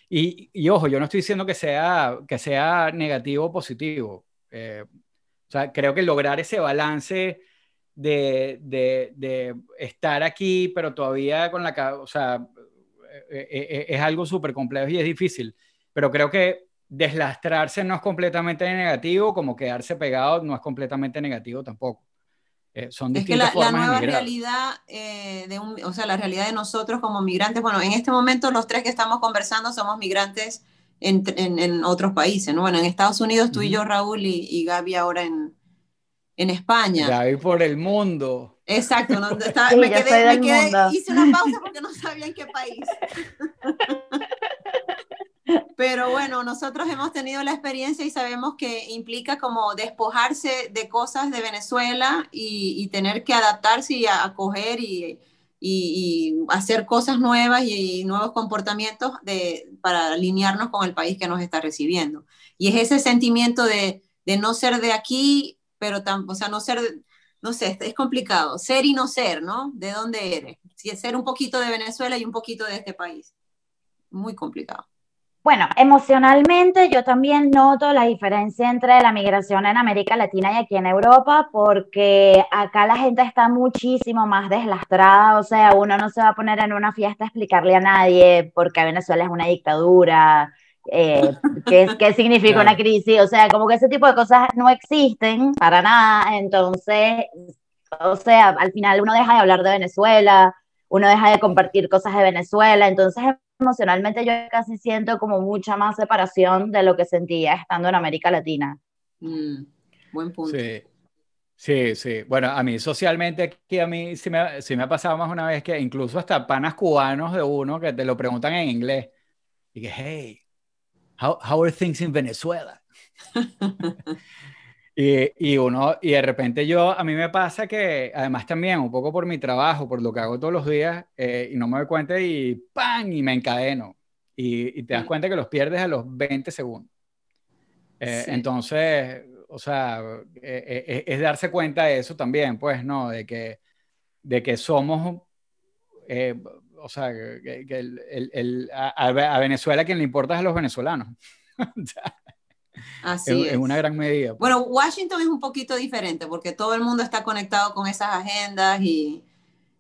y, y, ojo, yo no estoy diciendo que sea, que sea negativo o positivo. o sea, creo que lograr ese balance de, de, de, estar aquí, pero todavía con la... O sea, eh, eh, eh, es algo súper complejo y es difícil, pero creo que deslastrarse no es completamente negativo, como quedarse pegado no es completamente negativo tampoco. son distintas es que la, la nueva realidad de un, o sea, la realidad de nosotros como migrantes, bueno, en este momento los tres que estamos conversando somos migrantes en, en, otros países, ¿no? Bueno, en Estados Unidos tú y yo, Raúl, y, y Gaby ahora en, en España. Ya vi por el mundo. Exacto, no, (laughs) me quedé, me quedé, hice una pausa porque no (laughs) sabía en qué país. Pero bueno, nosotros hemos tenido la experiencia y sabemos que implica como despojarse de cosas de Venezuela y, tener que adaptarse y acoger y, y, hacer cosas nuevas y, nuevos comportamientos de, para alinearnos con el país que nos está recibiendo. Y es ese sentimiento de, de no ser de aquí, pero tampoco, o sea, no ser, no sé, es complicado, ser y no ser, ¿no? ¿De dónde eres? Si es ser un poquito de Venezuela y un poquito de este país. Muy complicado. Bueno, emocionalmente yo también noto la diferencia entre la migración en América Latina y aquí en Europa, porque acá la gente está muchísimo más deslastrada, o sea, uno no se va a poner en una fiesta a explicarle a nadie porque Venezuela es una dictadura, eh, qué, qué significa una crisis, o sea, como que ese tipo de cosas no existen para nada, entonces, o sea, al final uno deja de hablar de Venezuela, uno deja de compartir cosas de Venezuela, entonces emocionalmente yo casi siento como mucha más separación de lo que sentía estando en América Latina. Mm, buen punto. Sí. Sí, sí. Bueno, a mí socialmente aquí a mí sí me, sí me ha pasado más una vez que incluso hasta panas cubanos de uno que te lo preguntan en inglés. Y que, hey, how, how are things in Venezuela? (laughs) Y, y, uno, y de repente yo, a mí me pasa que, además también, un poco por mi trabajo, por lo que hago todos los días, eh, y no me doy cuenta y ¡pam! y me encadeno. Y, y, te das cuenta que los pierdes a los 20 segundos. Eh, Entonces, o sea, eh, es darse cuenta de eso también, pues, ¿no? De que, de que somos, o sea, que, el, el, a, a, Venezuela quien le importa es a los venezolanos. (laughs) Así es, en, una gran medida. Pues. Bueno, Washington es un poquito diferente porque todo el mundo está conectado con esas agendas y,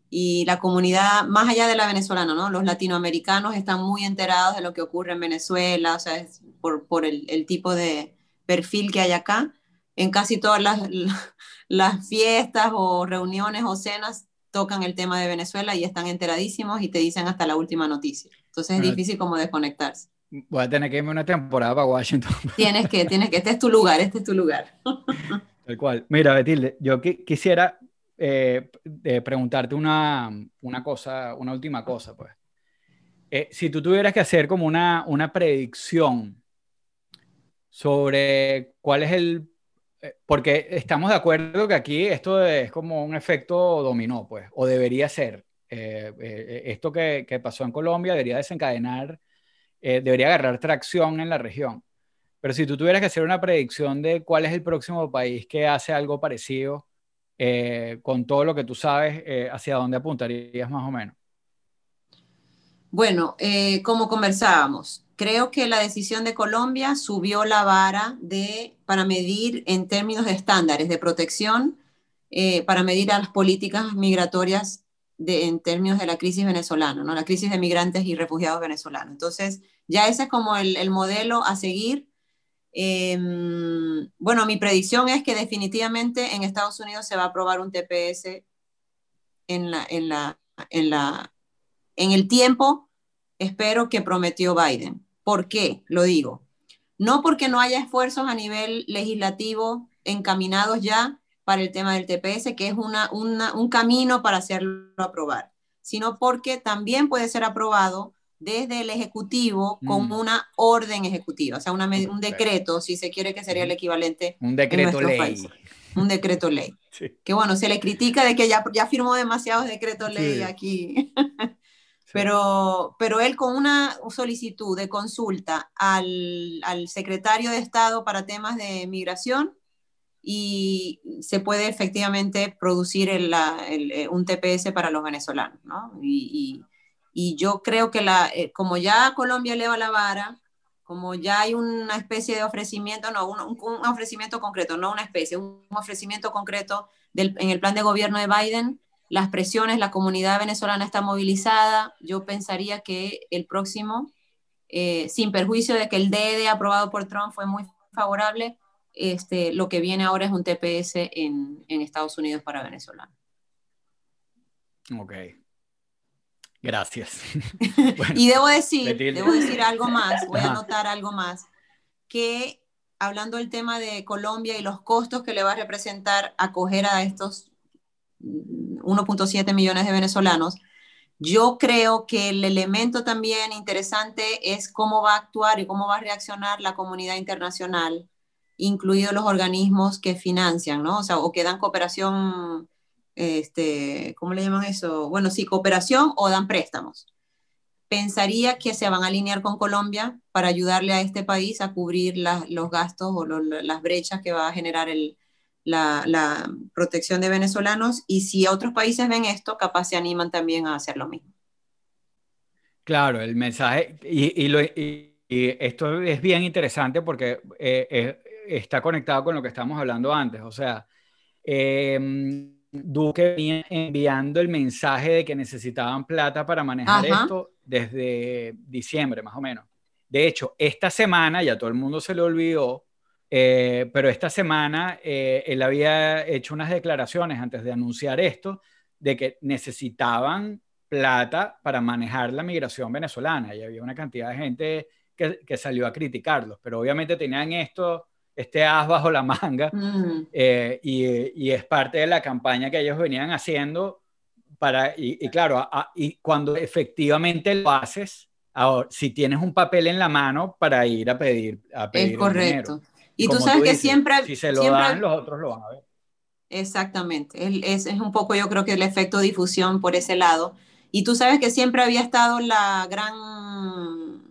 y la comunidad, más allá de la venezolana, ¿no? Los latinoamericanos están muy enterados de lo que ocurre en Venezuela, o sea, es por, por el, el, tipo de perfil que hay acá. En casi todas las, (laughs) las fiestas o reuniones o cenas tocan el tema de Venezuela y están enteradísimos y te dicen hasta la última noticia. Entonces es difícil como desconectarse. Voy a tener que irme una temporada para Washington. (laughs) Tienes que, tienes que, este es tu lugar, este es tu lugar. (laughs) Tal cual. Mira, Betilde, yo quisiera eh, preguntarte una, una, cosa, una última cosa, pues. Eh, si tú tuvieras que hacer como una, una predicción sobre cuál es el... Eh, porque estamos de acuerdo que aquí esto es como un efecto dominó, pues, o debería ser. esto que, que pasó en Colombia debería desencadenar eh, debería agarrar tracción en la región. Pero si tú tuvieras que hacer una predicción de cuál es el próximo país que hace algo parecido, eh, con todo lo que tú sabes, eh, ¿hacia dónde apuntarías más o menos? Bueno, como conversábamos, creo que la decisión de Colombia subió la vara de, para medir en términos de estándares de protección, para medir a las políticas migratorias en términos de la crisis venezolana, ¿no? la crisis de migrantes y refugiados venezolanos. Entonces, ya ese es como el, modelo a seguir. Em, bueno, mi predicción es que definitivamente en Estados Unidos se va a aprobar un TPS en, la, en, la, en, la, en el tiempo, espero que prometió Biden. ¿Por qué? Lo digo. No porque no haya esfuerzos a nivel legislativo encaminados ya, para el tema del TPS, que es una, un camino para hacerlo aprobar, sino porque también puede ser aprobado desde el Ejecutivo con mm. una orden ejecutiva, o sea, una, un decreto, si se quiere que sería el equivalente. Un decreto ley. Un decreto ley. Que bueno, se le critica de que ya, ya firmó demasiados decretos ley aquí. (laughs) Pero, pero él con una solicitud de consulta al, al secretario de Estado para temas de migración, y se puede efectivamente producir el, el, eh, un TPS para los venezolanos. ¿no? Y, y, yo creo que la, eh, como ya Colombia eleva la vara, como ya hay una especie de ofrecimiento, no, un, un ofrecimiento concreto, no una especie, un ofrecimiento concreto del, en el plan de gobierno de Biden, las presiones, la comunidad venezolana está movilizada, yo pensaría que el próximo, eh, sin perjuicio de que el DD aprobado por Trump fue muy favorable, este, lo que viene ahora es un TPS en, en Estados Unidos para venezolanos. Ok. Gracias. (laughs) y debo decir, debo decir algo más, voy a anotar algo más, que hablando del tema de Colombia y los costos que le va a representar acoger a estos 1.7 millones de venezolanos, Yo creo que el elemento también interesante es cómo va a actuar y cómo va a reaccionar la comunidad internacional, incluidos los organismos que financian, ¿no? O sea, o que dan cooperación, este, ¿cómo le llaman eso? Bueno, sí, cooperación o dan préstamos. Pensaría que se van a alinear con Colombia para ayudarle a este país a cubrir los gastos o las brechas que va a generar el, la, protección de venezolanos y si otros países ven esto, capaz se animan también a hacer lo mismo. Claro, el mensaje, y, esto es bien interesante porque eh, eh, está conectado con lo que estábamos hablando antes, o sea, em, Duque venía enviando el mensaje de que necesitaban plata para manejar esto desde diciembre, más o menos. De hecho, esta semana, ya todo el mundo se le olvidó, eh, pero esta semana eh, él había hecho unas declaraciones antes de anunciar esto, de que necesitaban plata para manejar la migración venezolana y había una cantidad de gente que, que salió a criticarlos, pero obviamente tenían esto, este as bajo la manga mm. eh, y, y, es parte de la campaña que ellos venían haciendo para, y, claro, y cuando efectivamente lo haces, ahora, si tienes un papel en la mano para ir a pedir, a pedir es correcto. Y tú sabes que siempre... Si se lo dan, los otros lo van a ver. Exactamente. Es, es un poco yo creo que el efecto difusión por ese lado. Y tú sabes que siempre había estado la gran,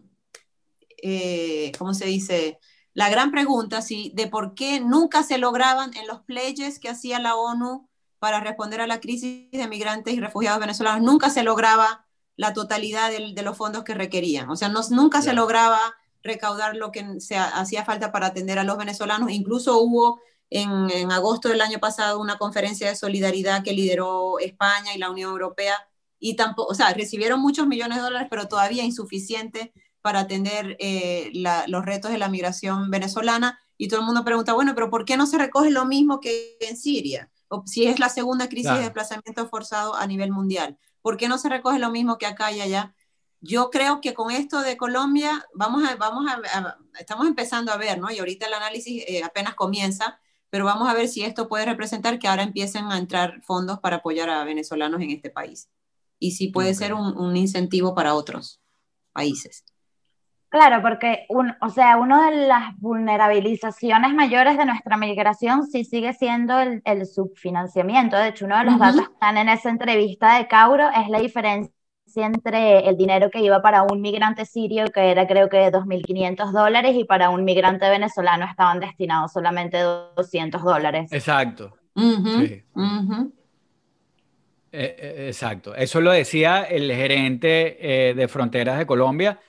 eh, ¿cómo se dice? La gran pregunta sí, de por qué nunca se lograban en los pledges que hacía la ONU para responder a la crisis de migrantes y refugiados venezolanos, nunca se lograba la totalidad de, los fondos que requerían. O sea, no, nunca se lograba recaudar lo que se hacía falta para atender a los venezolanos. Incluso hubo en, en, agosto del año pasado una conferencia de solidaridad que lideró España y la Unión Europea y tampoco, o sea, recibieron muchos millones de dólares, pero todavía insuficiente para atender eh, los retos de la migración venezolana. Y todo el mundo pregunta, bueno, pero ¿por qué no se recoge lo mismo que en Siria? O si es la segunda crisis de desplazamiento forzado a nivel mundial. ¿Por qué no se recoge lo mismo que acá y allá? Yo creo que con esto de Colombia vamos a, vamos a, estamos empezando a ver, ¿no? Y ahorita el análisis eh, apenas comienza, pero vamos a ver si esto puede representar que ahora empiecen a entrar fondos para apoyar a venezolanos en este país. Y si puede ser un, un, incentivo para otros países. Claro, porque un, o sea, una de las vulnerabilizaciones mayores de nuestra migración sí sigue siendo el, el subfinanciamiento. De hecho, uno de los datos que están en esa entrevista de Cauro es la diferencia entre el dinero que iba para un migrante sirio, que era creo que 2.500 dólares, y para un migrante venezolano estaban destinados solamente 200 dólares. Exacto. Eh, eh, exacto. Eso lo decía el gerente eh, de Fronteras de Colombia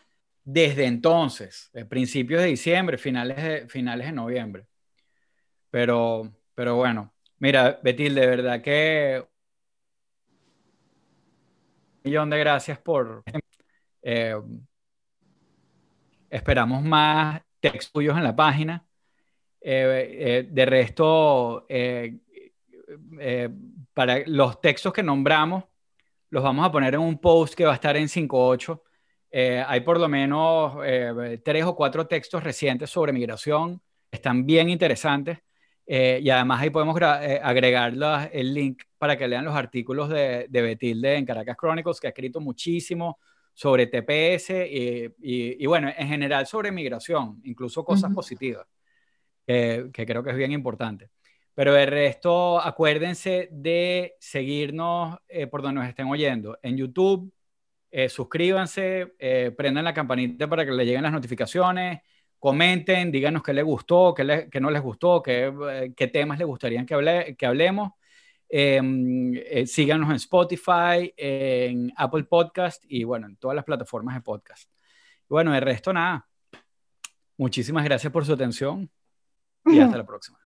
desde entonces, principios de diciembre, finales de, finales de noviembre. Pero, pero bueno, mira, Betil, de verdad que millón de gracias por... Eh, esperamos más textos tuyos en la página. Eh, eh, de resto, para los textos que nombramos, los vamos a poner en un post que va a estar en 5.8. hay por lo menos tres o cuatro textos recientes sobre migración. Están bien interesantes. Eh, y además ahí podemos eh, agregar el link para que lean los artículos de, de Betilde en Caracas Chronicles, que ha escrito muchísimo sobre TPS y, y, bueno, en general sobre migración, incluso cosas positivas, que creo que es bien importante. Pero el resto, acuérdense de seguirnos eh, por donde nos estén oyendo. En YouTube, suscríbanse, prendan la campanita para que les lleguen las notificaciones comenten, díganos qué les gustó, qué, qué no les gustó, qué, eh, qué, temas les gustaría que, hable, que hablemos. Em, eh, síganos en Spotify, en Apple Podcast y bueno, en todas las plataformas de podcast. bueno, el resto nada. Muchísimas gracias por su atención y hasta la (laughs) próxima.